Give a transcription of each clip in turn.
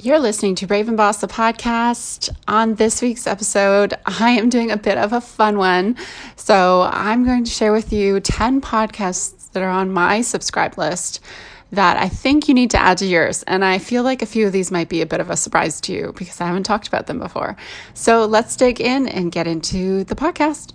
You're listening to Brave and Boss, the podcast. On this week's episode, I am doing a bit of a fun one. So, I'm going to share with you 10 podcasts that are on my subscribe list that I think you need to add to yours. And I feel like a few of these might be a bit of a surprise to you because I haven't talked about them before. So, let's dig in and get into the podcast.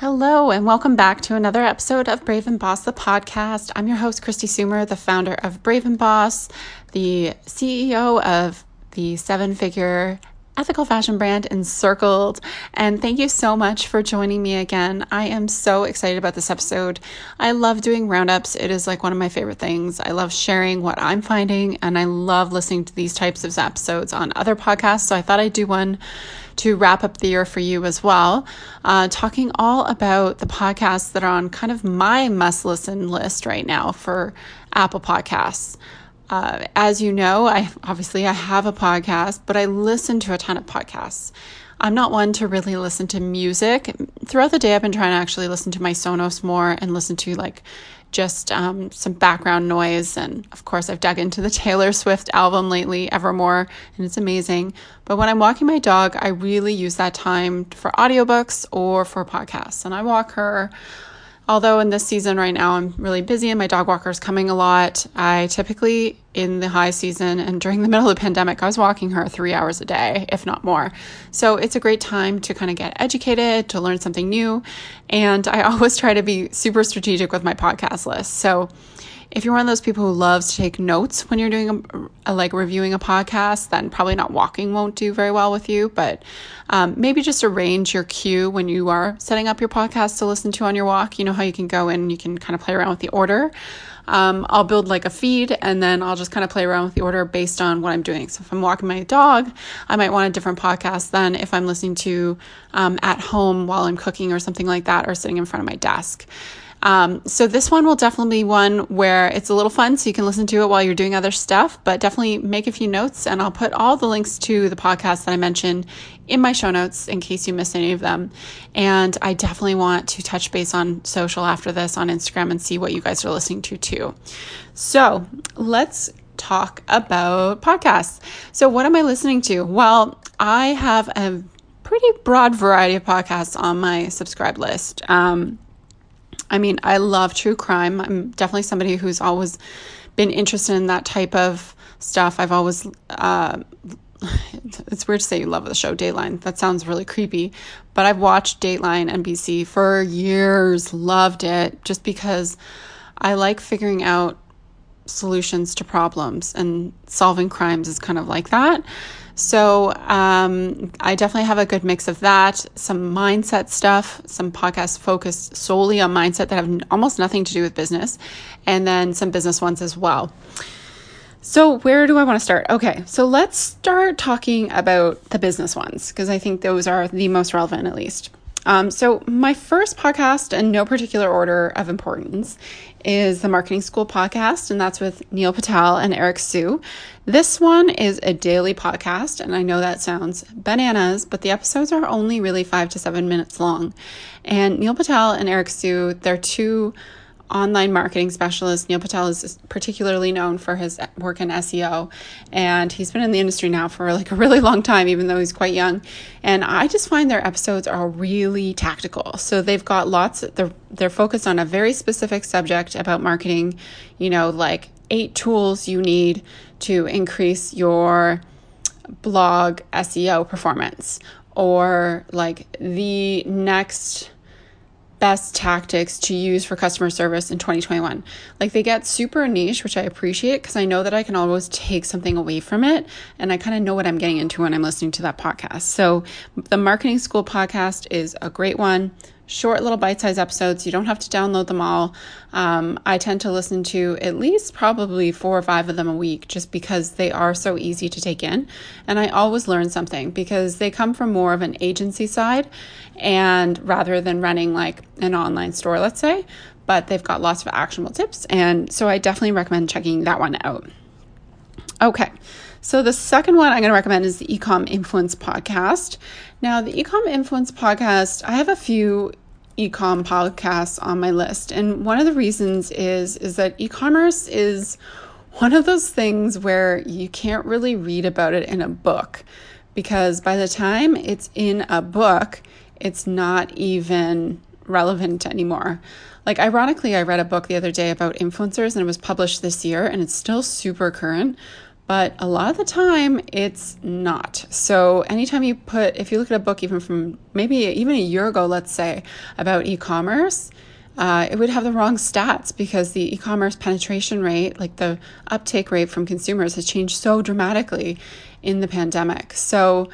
Hello, and welcome back to another episode of Brave and Boss, the podcast. I'm your host, Kristi Soomer, the founder of Brave and Boss, the CEO of the seven figure ethical fashion brand Encircled. And thank you so much for joining me again. I am so excited about this episode. I love doing roundups, it is like one of my favorite things. I love sharing what I'm finding, and I love listening to these types of episodes on other podcasts. So I thought I'd do one to wrap up the year for you as well, uh, talking all about the podcasts that are on kind of my must listen list right now for Apple Podcasts. Uh, as you know, I obviously I have a podcast, but I listen to a ton of podcasts. I'm not one to really listen to music. Throughout the day, I've been trying to actually listen to my Sonos more and listen to like just um, some background noise. And of course, I've dug into the Taylor Swift album lately, Evermore, and it's amazing. But when I'm walking my dog, I really use that time for audiobooks or for podcasts. And I walk her Although in this season right now I'm really busy and my dog walker is coming a lot, I typically in the high season and during the middle of the pandemic, I was walking her three hours a day, if not more. So it's a great time to kind of get educated, to learn something new. And I always try to be super strategic with my podcast list. So if you're one of those people who loves to take notes when you're doing a, a, like reviewing a podcast, then probably not walking won't do very well with you. But um, maybe just arrange your queue when you are setting up your podcast to listen to on your walk. You know how you can go in, and you can kind of play around with the order. Um, I'll build like a feed and then I'll just kind of play around with the order based on what I'm doing. So if I'm walking my dog, I might want a different podcast than if I'm listening to um, at home while I'm cooking or something like that or sitting in front of my desk. Um, so this one will definitely be one where it's a little fun, so you can listen to it while you're doing other stuff. But definitely make a few notes, and I'll put all the links to the podcast that I mentioned in my show notes in case you miss any of them. And I definitely want to touch base on social after this on Instagram and see what you guys are listening to too. So let's talk about podcasts. So what am I listening to? Well, I have a pretty broad variety of podcasts on my subscribe list. Um, I mean, I love true crime. I'm definitely somebody who's always been interested in that type of stuff. I've always, uh, it's weird to say you love the show Dateline. That sounds really creepy, but I've watched Dateline NBC for years, loved it just because I like figuring out solutions to problems and solving crimes is kind of like that. So um, I definitely have a good mix of that, some mindset stuff, some podcasts focused solely on mindset that have almost nothing to do with business, and then some business ones as well. So, where do I want to start? Okay, so let's start talking about the business ones because I think those are the most relevant, at least. Um, so, my first podcast, in no particular order of importance, is the Marketing School podcast, and that's with Neil Patel and Eric Siu. This one is a daily podcast, and I know that sounds bananas, but the episodes are only really five to seven minutes long. And Neil Patel and Eric Siu, they're two online marketing specialist. Neil Patel is particularly known for his work in SEO, and he's been in the industry now for like a really long time, even though he's quite young. And I just find their episodes are really tactical. So they've got lots. They're they're focused on a very specific subject about marketing. You know, like eight tools you need to increase your blog SEO performance, or like the next best tactics to use for customer service in 2021. Like they get super niche, which I appreciate because I know that I can always take something away from it and I kind of know what I'm getting into when I'm listening to that podcast. So the Marketing School podcast is a great one. Short little bite sized episodes. You don't have to download them all. Um, I tend to listen to at least probably four or five of them a week just because they are so easy to take in. And I always learn something because they come from more of an agency side and rather than running like an online store, let's say, but they've got lots of actionable tips. And so I definitely recommend checking that one out. Okay. So the second one I'm going to recommend is the Ecom Influence podcast. Now, the Ecom Influence podcast, I have a few ecom podcasts on my list, and one of the reasons is is that e-commerce is one of those things where you can't really read about it in a book because by the time it's in a book, it's not even relevant anymore. Like, ironically, I read a book the other day about influencers and it was published this year and it's still super current, but a lot of the time it's not. So, anytime you put, if you look at a book even from maybe even a year ago, let's say, about e commerce, uh, it would have the wrong stats because the e commerce penetration rate, like the uptake rate from consumers, has changed so dramatically in the pandemic. So,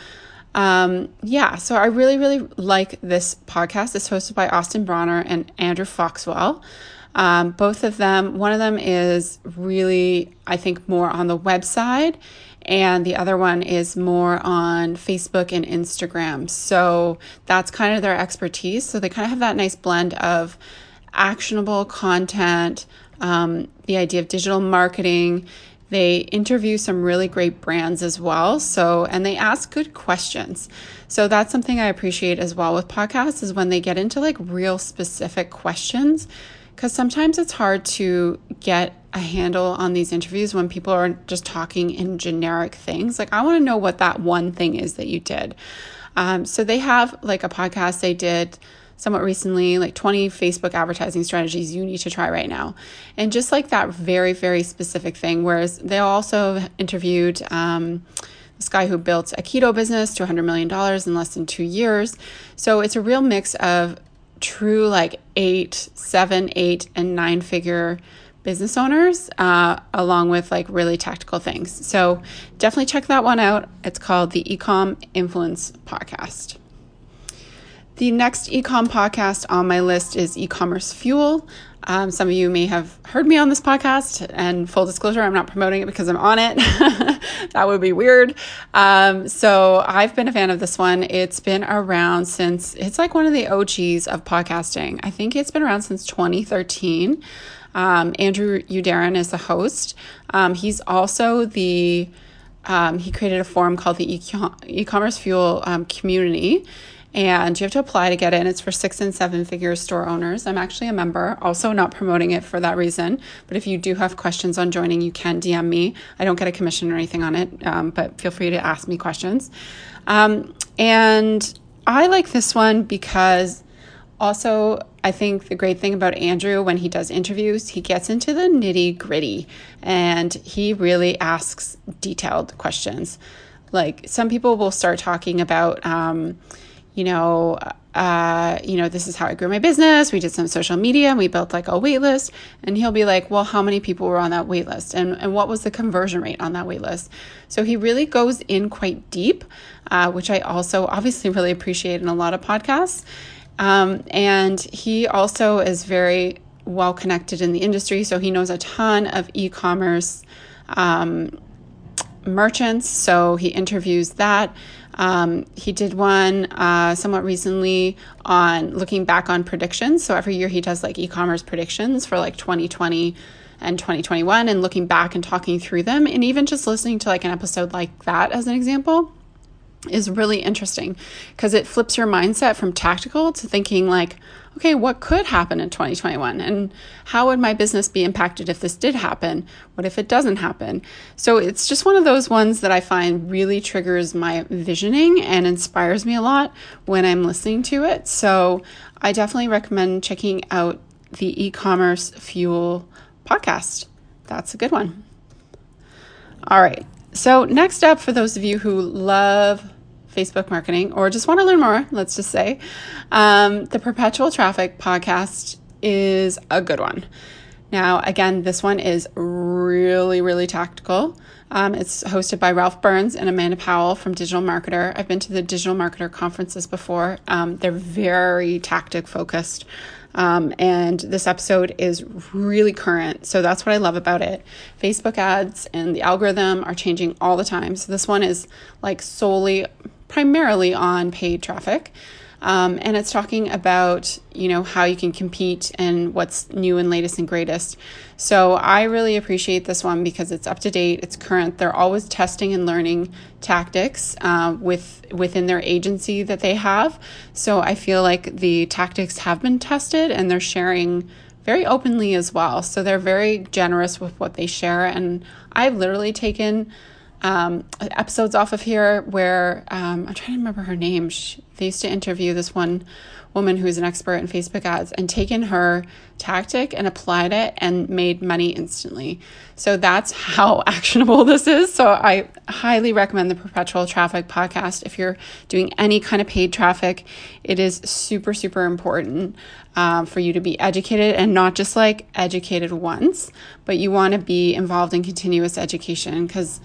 um, yeah, so I really, really like this podcast. It's hosted by Austin Brawner and Andrew Foxwell. Um, both of them, one of them is really, I think, more on the website, and the other one is more on Facebook and Instagram. So that's kind of their expertise. So they kind of have that nice blend of actionable content, um, the idea of digital marketing. They interview some really great brands as well. So, and they ask good questions. So that's something I appreciate as well with podcasts is when they get into like real specific questions because sometimes it's hard to get a handle on these interviews when people are just talking in generic things. Like, I want to know what that one thing is that you did. Um, so, they have like a podcast they did somewhat recently, like 20 Facebook advertising strategies you need to try right now. And just like that very, very specific thing. Whereas they also interviewed, um, this guy who built a keto business to $100 million in less than two years. So it's a real mix of true like eight, seven, eight, and nine figure business owners, uh, along with like really tactical things. So definitely check that one out. It's called the Ecom Influence Podcast. The next ecom podcast on my list is e-commerce fuel. Um, some of you may have heard me on this podcast, and full disclosure, I'm not promoting it because I'm on it. that would be weird. Um, so I've been a fan of this one. It's been around since it's like one of the OGs of podcasting. I think it's been around since 2013. Um, Andrew Youderian is the host. Um, he's also the um, he created a forum called the e-commerce fuel um, community and you have to apply to get in. It's for six and seven figure store owners. I'm actually a member, also not promoting it for that reason. But if you do have questions on joining, you can DM me. I don't get a commission or anything on it, um, but feel free to ask me questions. Um, and I like this one because also, I think the great thing about Andrew when he does interviews, he gets into the nitty gritty and he really asks detailed questions. Like some people will start talking about, um, you know, uh, you know, this is how I grew my business. We did some social media and we built like a wait list. And he'll be like, well, how many people were on that wait list? And, and what was the conversion rate on that wait list? So he really goes in quite deep, uh, which I also obviously really appreciate in a lot of podcasts. Um, and he also is very well connected in the industry. So he knows a ton of e commerce um, merchants. So he interviews that. Um, he did one uh, somewhat recently on looking back on predictions. So every year he does like e commerce predictions for like 2020 and 2021 and looking back and talking through them. And even just listening to like an episode like that as an example is really interesting because it flips your mindset from tactical to thinking like, okay, what could happen in 2021? And how would my business be impacted if this did happen? What if it doesn't happen? So it's just one of those ones that I find really triggers my visioning and inspires me a lot when I'm listening to it. So I definitely recommend checking out the e commerce fuel podcast. That's a good one. All right. So, next up, for those of you who love Facebook marketing or just want to learn more, let's just say, um, the Perpetual Traffic podcast is a good one. Now, again, this one is really, really tactical. Um, it's hosted by Ralph Burns and Amanda Powell from Digital Marketer. I've been to the Digital Marketer conferences before. Um, they're very tactic focused. Um, and this episode is really current. So that's what I love about it. Facebook ads and the algorithm are changing all the time. So this one is like solely, primarily on paid traffic. Um, and it's talking about you know how you can compete and what's new and latest and greatest. So i really appreciate this one because it's up to date it's current. They're always testing and learning tactics uh, with within their agency that they have. So i feel like the tactics have been tested and they're sharing very openly as well. So they're very generous with what they share and i've literally taken um, episodes off of here where um, I'm trying to remember her name. She, they used to interview this one woman who's an expert in Facebook ads and taken her tactic and applied it and made money instantly. So that's how actionable this is. So I highly recommend the Perpetual Traffic podcast. If you're doing any kind of paid traffic, it is super, super important um, for you to be educated and not just like educated once, but you want to be involved in continuous education because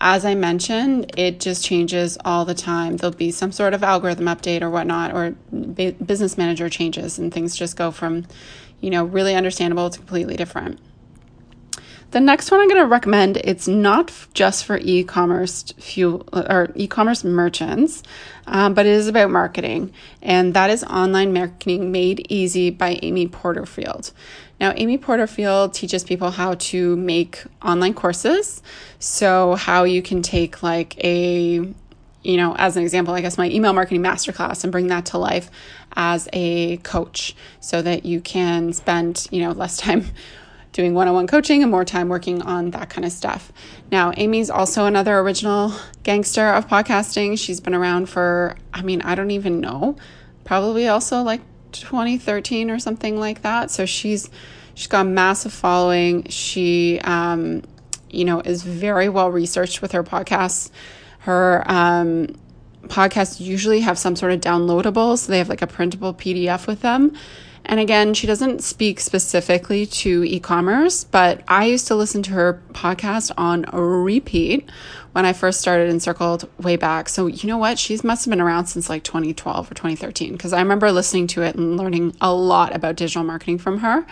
as I mentioned, it just changes all the time. There'll be some sort of algorithm update or whatnot, or business manager changes, and things just go from, you know, really understandable to completely different. The next one I'm going to recommend, it's not just for e-commerce fuel or e-commerce merchants, um, but it is about marketing, and that is online marketing made easy by Amy Porterfield. Now, Amy Porterfield teaches people how to make online courses. So, how you can take like a you know, as an example, I guess my email marketing masterclass and bring that to life as a coach so that you can spend, you know, less time doing one on one coaching and more time working on that kind of stuff. Now, Amy's also another original gangster of podcasting. She's been around for, I mean, I don't even know, probably also like 2013 or something like that. So she's she's got a massive following. She um, you know, is very well researched with her podcasts. Her um, podcasts usually have some sort of downloadable, so they have like a printable PDF with them. And again, she doesn't speak specifically to e commerce, but I used to listen to her podcast on repeat when I first started Encircled way back. So, you know what? She must have been around since like 2012 or 2013 because I remember listening to it and learning a lot about digital marketing from her.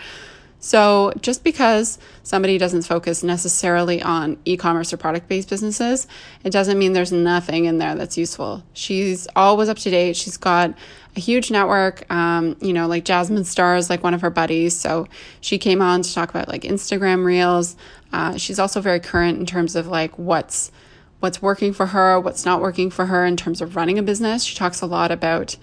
So, just because somebody doesn't focus necessarily on e commerce or product based businesses, it doesn't mean there's nothing in there that's useful. She's always up to date. She's got a huge network, um, you know, like Jasmine Stars, is like one of her buddies. So, she came on to talk about like Instagram Reels. Uh, she's also very current in terms of like what's what's working for her, what's not working for her in terms of running a business. She talks a lot about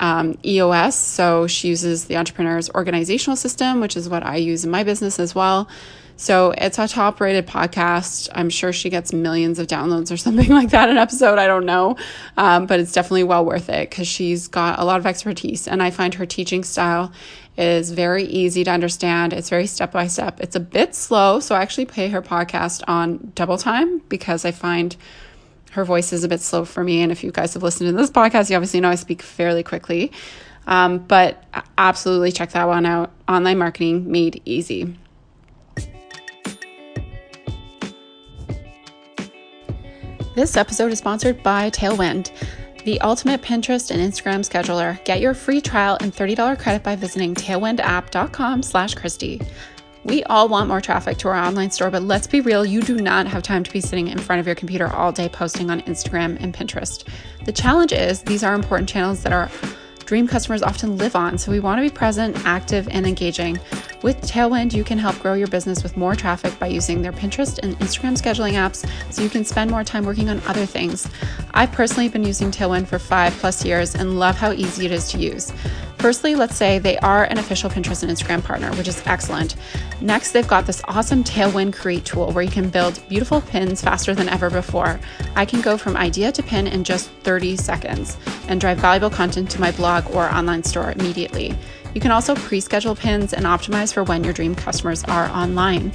um, EOS. So she uses the entrepreneur's organizational system, which is what I use in my business as well. So it's a top rated podcast. I'm sure she gets millions of downloads or something like that an episode. I don't know. Um, but it's definitely well worth it because she's got a lot of expertise. And I find her teaching style is very easy to understand. It's very step by step. It's a bit slow. So I actually pay her podcast on double time because I find her voice is a bit slow for me. And if you guys have listened to this podcast, you obviously know I speak fairly quickly. Um, but absolutely check that one out. Online marketing made easy. This episode is sponsored by Tailwind, the ultimate Pinterest and Instagram scheduler. Get your free trial and $30 credit by visiting tailwindapp.com slash Kristi. We all want more traffic to our online store, but let's be real, you do not have time to be sitting in front of your computer all day posting on Instagram and Pinterest. The challenge is these are important channels that our dream customers often live on, so we want to be present, active, and engaging. With Tailwind, you can help grow your business with more traffic by using their Pinterest and Instagram scheduling apps so you can spend more time working on other things. I've personally been using Tailwind for five plus years and love how easy it is to use. Firstly, let's say they are an official Pinterest and Instagram partner, which is excellent. Next, they've got this awesome Tailwind Create tool where you can build beautiful pins faster than ever before. I can go from idea to pin in just 30 seconds and drive valuable content to my blog or online store immediately. You can also pre schedule pins and optimize for when your dream customers are online.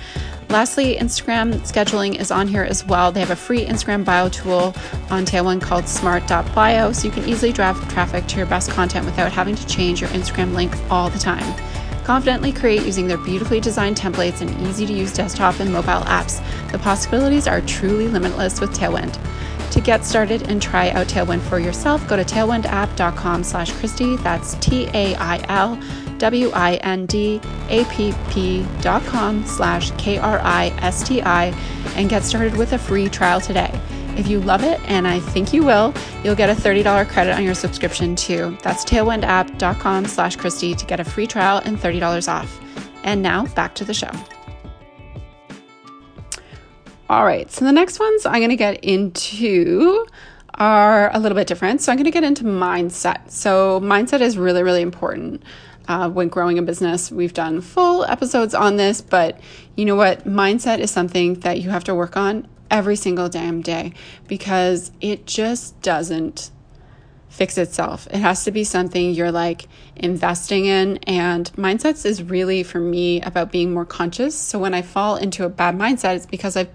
Lastly, Instagram scheduling is on here as well. They have a free Instagram bio tool on Tailwind called smart.bio, so you can easily drive traffic to your best content without having to change your Instagram link all the time. Confidently create using their beautifully designed templates and easy to use desktop and mobile apps. The possibilities are truly limitless with Tailwind. To get started and try out Tailwind for yourself, go to tailwindapp.com slash Kristi. That's T-A-I-L W-I-N-D-A-P-P dot com slash K-R-I-S-T-I and get started with a free trial today. If you love it, and I think you will, you'll get a $30 credit on your subscription too. That's tailwindapp.com slash Kristi to get a free trial and $30 off. And now back to the show. All right, so the next ones I'm going to get into are a little bit different. So I'm going to get into mindset. So, mindset is really, really important uh, when growing a business. We've done full episodes on this, but you know what? Mindset is something that you have to work on every single damn day because it just doesn't fix itself. It has to be something you're like investing in. And mindsets is really for me about being more conscious. So when I fall into a bad mindset, it's because I've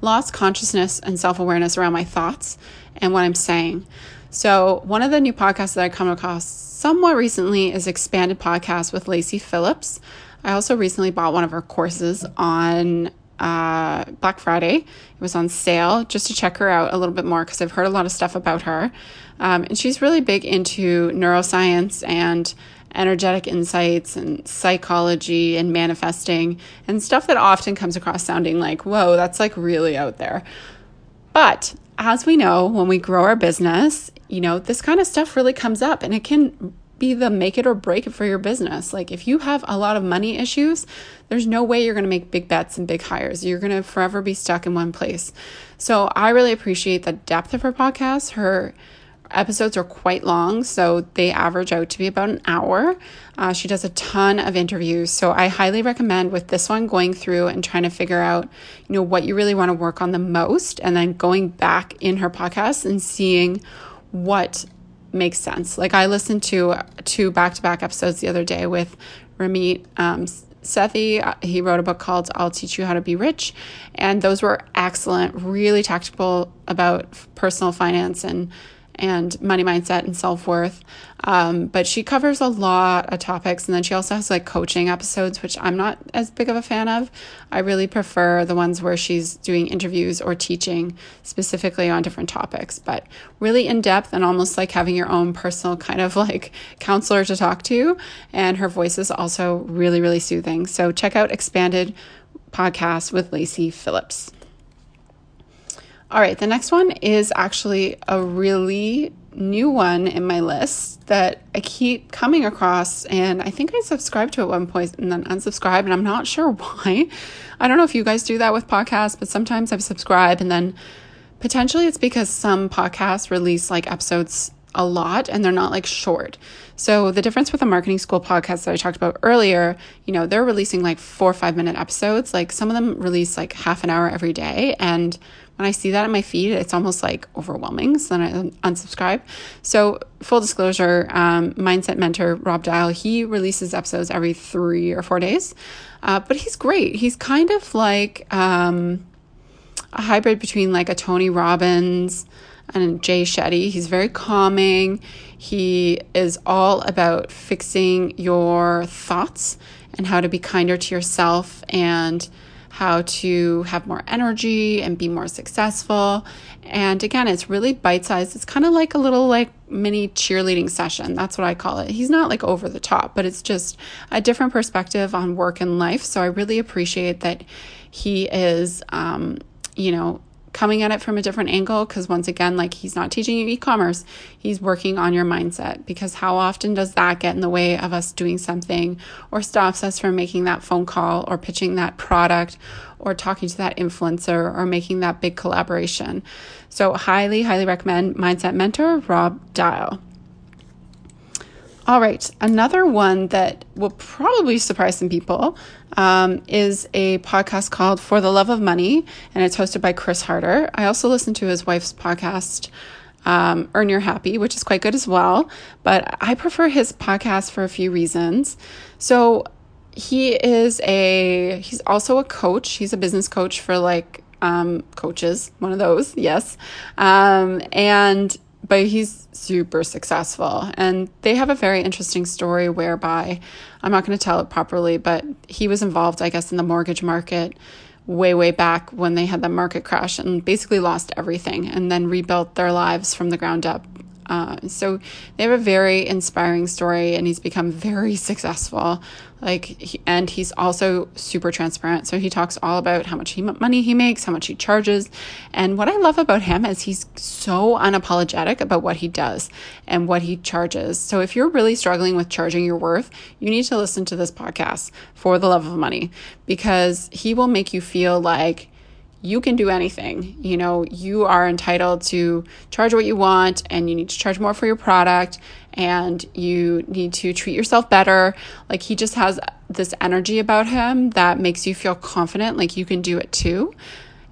lost consciousness and self awareness around my thoughts and what I'm saying. So, one of the new podcasts that I come across somewhat recently is Expanded Podcast with Lacy Phillips. I also recently bought one of her courses on uh, Black Friday. It was on sale just to check her out a little bit more because I've heard a lot of stuff about her. Um, and she's really big into neuroscience and energetic insights and psychology and manifesting and stuff that often comes across sounding like, whoa, that's like really out there. But as we know, when we grow our business, you know, this kind of stuff really comes up and it can be the make it or break it for your business. Like if you have a lot of money issues, there's no way you're going to make big bets and big hires. You're going to forever be stuck in one place. So I really appreciate the depth of her podcast. Her episodes are quite long, so they average out to be about an hour. Uh, she does a ton of interviews, so I highly recommend with this one going through and trying to figure out, you know, what you really want to work on the most, and then going back in her podcast and seeing what makes sense. Like I listened to two back to back episodes the other day with Ramit um, Sethi. Uh, he wrote a book called I'll Teach You How to Be Rich. And those were excellent, really tactical about personal finance and and money mindset and self worth. Um, but she covers a lot of topics. And then she also has like coaching episodes, which I'm not as big of a fan of. I really prefer the ones where she's doing interviews or teaching specifically on different topics, but really in depth and almost like having your own personal kind of like counselor to talk to. And her voice is also really, really soothing. So check out Expanded Podcast with Lacy Phillips. All right, the next one is actually a really new one in my list that I keep coming across. And I think I subscribed to at one point and then unsubscribed, and I'm not sure why. I don't know if you guys do that with podcasts, but sometimes I've subscribed and then potentially it's because some podcasts release like episodes a lot and they're not like short. So the difference with the marketing school podcast that I talked about earlier, you know, they're releasing like four or five minute episodes. Like some of them release like half an hour every day. And when I see that in my feed, it's almost like overwhelming. So then I unsubscribe. So, full disclosure um, Mindset Mentor Rob Dial, he releases episodes every three or four days. Uh, but he's great. He's kind of like um, a hybrid between like a Tony Robbins and Jay Shetty. He's very calming. He is all about fixing your thoughts and how to be kinder to yourself and how to have more energy and be more successful. And again, it's really bite sized. It's kind of like a little like mini cheerleading session. That's what I call it. He's not like over the top, but it's just a different perspective on work and life. So I really appreciate that he is, um, you know, coming at it from a different angle because once again like he's not teaching you e-commerce. He's working on your mindset because how often does that get in the way of us doing something or stops us from making that phone call or pitching that product or talking to that influencer or making that big collaboration? So highly highly recommend mindset mentor rob dial all right, another one that will probably surprise some people um, is a podcast called For the Love of Money, and it's hosted by Chris Harder. I also listen to his wife's podcast, um, Earn Your Happy, which is quite good as well, but I prefer his podcast for a few reasons. So he is a, he's also a coach, he's a business coach for like um, coaches, one of those, yes. Um, and but he's super successful. And they have a very interesting story whereby I'm not going to tell it properly, but he was involved, I guess, in the mortgage market way, way back when they had the market crash and basically lost everything and then rebuilt their lives from the ground up uh, so they have a very inspiring story, and he's become very successful. Like, he, and he's also super transparent. So he talks all about how much he, money he makes, how much he charges, and what I love about him is he's so unapologetic about what he does and what he charges. So if you're really struggling with charging your worth, you need to listen to this podcast for the love of money because he will make you feel like you can do anything. You know, you are entitled to charge what you want and you need to charge more for your product and you need to treat yourself better. Like he just has this energy about him that makes you feel confident like you can do it too.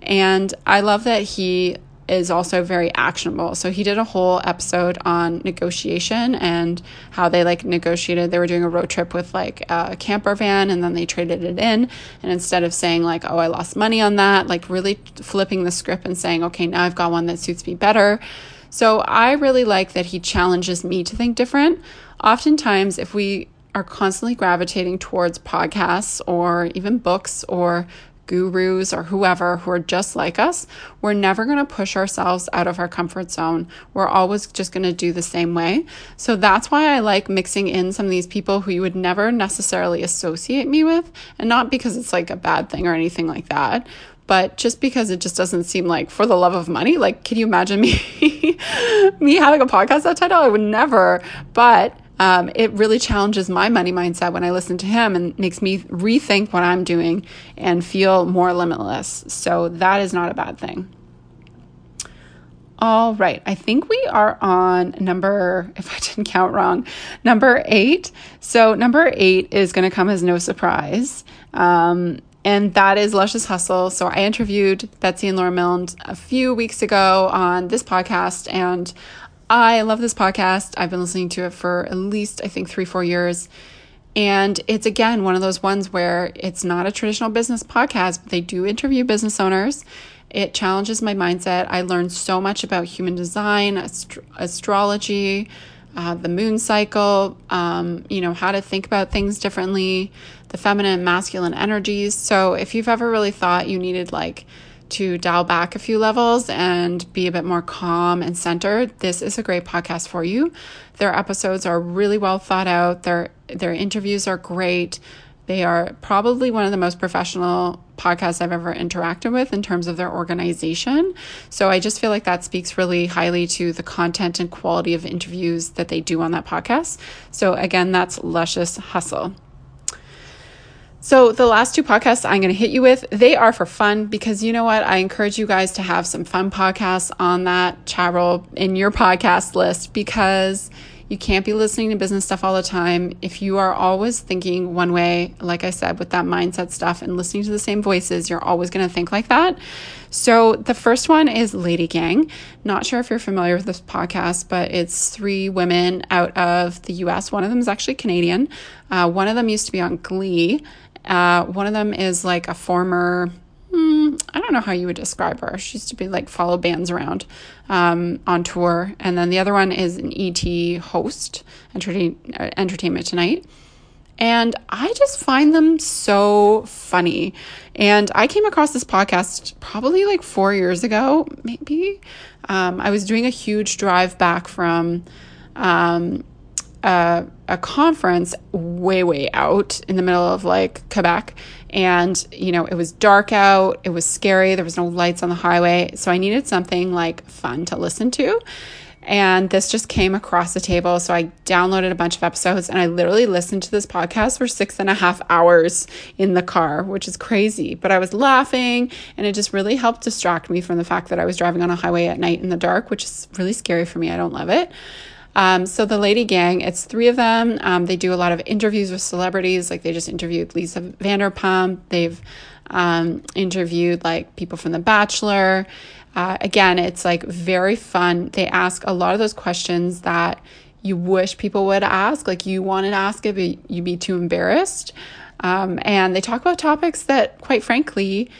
And I love that he is also very actionable. So he did a whole episode on negotiation and how they like negotiated. They were doing a road trip with like a camper van and then they traded it in. And instead of saying like, oh, I lost money on that, like really flipping the script and saying, okay, now I've got one that suits me better. So I really like that he challenges me to think different. Oftentimes, if we are constantly gravitating towards podcasts or even books or gurus or whoever who are just like us, we're never going to push ourselves out of our comfort zone. We're always just going to do the same way. So that's why I like mixing in some of these people who you would never necessarily associate me with. And not because it's like a bad thing or anything like that, but just because it just doesn't seem like for the love of money. Like, can you imagine me me having a podcast that title? I would never. But um, it really challenges my money mindset when I listen to him and makes me rethink what I'm doing and feel more limitless. So that is not a bad thing. All right, I think we are on number, if I didn't count wrong, number eight. So, number eight is going to come as no surprise. Um, and that is Luscious Hustle. So, I interviewed Betsy and Laura Milne a few weeks ago on this podcast, and I love this podcast. I've been listening to it for at least, I think, three, four years. And it's again one of those ones where it's not a traditional business podcast, but they do interview business owners. It challenges my mindset. I learned so much about human design, ast- astrology, uh, the moon cycle, um, you know, how to think about things differently, the feminine and masculine energies. So if you've ever really thought you needed like to dial back a few levels and be a bit more calm and centered, this is a great podcast for you. Their episodes are really well thought out. Their their interviews are great. They are probably one of the most professional podcasts I've ever interacted with in terms of their organization. So I just feel like that speaks really highly to the content and quality of interviews that they do on that podcast. So again, that's Luscious Hustle. So, the last two podcasts I'm going to hit you with, they are for fun because you know what? I encourage you guys to have some fun podcasts on that chat roll in your podcast list because you can't be listening to business stuff all the time. If you are always thinking one way, like I said, with that mindset stuff and listening to the same voices, you're always going to think like that. So, the first one is Lady Gang. Not sure if you're familiar with this podcast, but it's three women out of the US. One of them is actually Canadian. Uh, one of them used to be on Glee uh, one of them is like a former, hmm, I don't know how you would describe her. She used to be like follow bands around um, on tour. And then the other one is an ET host, entertain, uh, Entertainment Tonight. And I just find them so funny. And I came across this podcast probably like four years ago, maybe. Um, I was doing a huge drive back from um, a, a conference way, way out in the middle of like Quebec. And, you know, it was dark out, it was scary, there was no lights on the highway. So I needed something like fun to listen to. And this just came across the table. So I downloaded a bunch of episodes and I literally listened to this podcast for six and a half hours in the car, which is crazy. But I was laughing and it just really helped distract me from the fact that I was driving on a highway at night in the dark, which is really scary for me. I don't love it. Um, so the Lady Gang, it's three of them. Um, they do a lot of interviews with celebrities. Like they just interviewed Lisa Vanderpump. They've um, interviewed like people from The Bachelor. Uh, again, it's like very fun. They ask a lot of those questions that you wish people would ask. Like you wanted to ask it, but you'd be too embarrassed. Um, and they talk about topics that, quite frankly,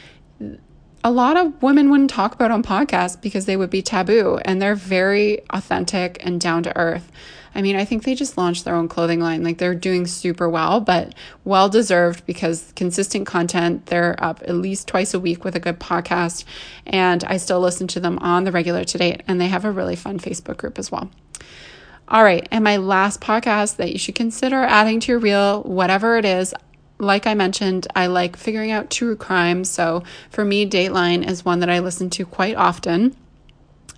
a lot of women wouldn't talk about on podcasts because they would be taboo and they're very authentic and down to earth. I mean, I think they just launched their own clothing line. Like they're doing super well, but well deserved because consistent content. They're up at least twice a week with a good podcast. And I still listen to them on the regular to date. And they have a really fun Facebook group as well. All right. And my last podcast that you should consider adding to your reel, whatever it is, like I mentioned, I like figuring out true crime. So for me, Dateline is one that I listen to quite often.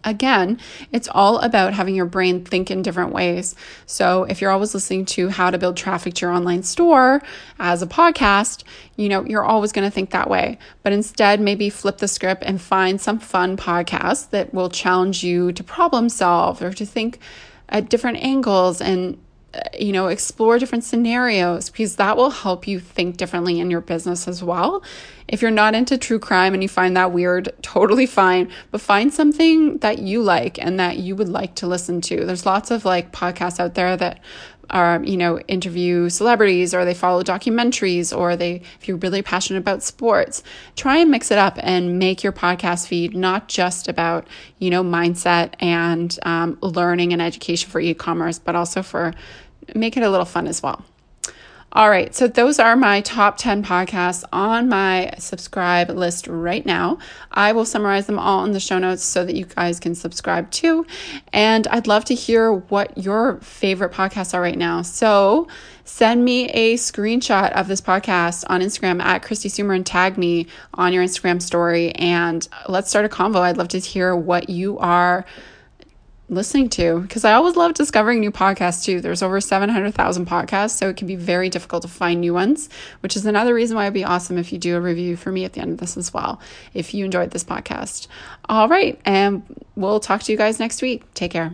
Again, it's all about having your brain think in different ways. So, if you're always listening to how to build traffic to your online store as a podcast, you know, you're always going to think that way. But instead, maybe flip the script and find some fun podcast that will challenge you to problem solve or to think at different angles and you know, explore different scenarios because that will help you think differently in your business as well. If you're not into true crime and you find that weird, totally fine, but find something that you like and that you would like to listen to. There's lots of like podcasts out there that are, you know, interview celebrities or they follow documentaries or they, if you're really passionate about sports, try and mix it up and make your podcast feed not just about, you know, mindset and um, learning and education for e commerce, but also for make it a little fun as well. All right, so those are my top 10 podcasts on my subscribe list right now. I will summarize them all in the show notes so that you guys can subscribe too. And I'd love to hear what your favorite podcasts are right now. So send me a screenshot of this podcast on Instagram at Kristi Soomer and tag me on your Instagram story. And let's start a convo. I'd love to hear what you are listening to because I always love discovering new podcasts too. There's over 700,000 podcasts, so it can be very difficult to find new ones, which is another reason why it'd be awesome if you do a review for me at the end of this as well, if you enjoyed this podcast. All right, and we'll talk to you guys next week. Take care.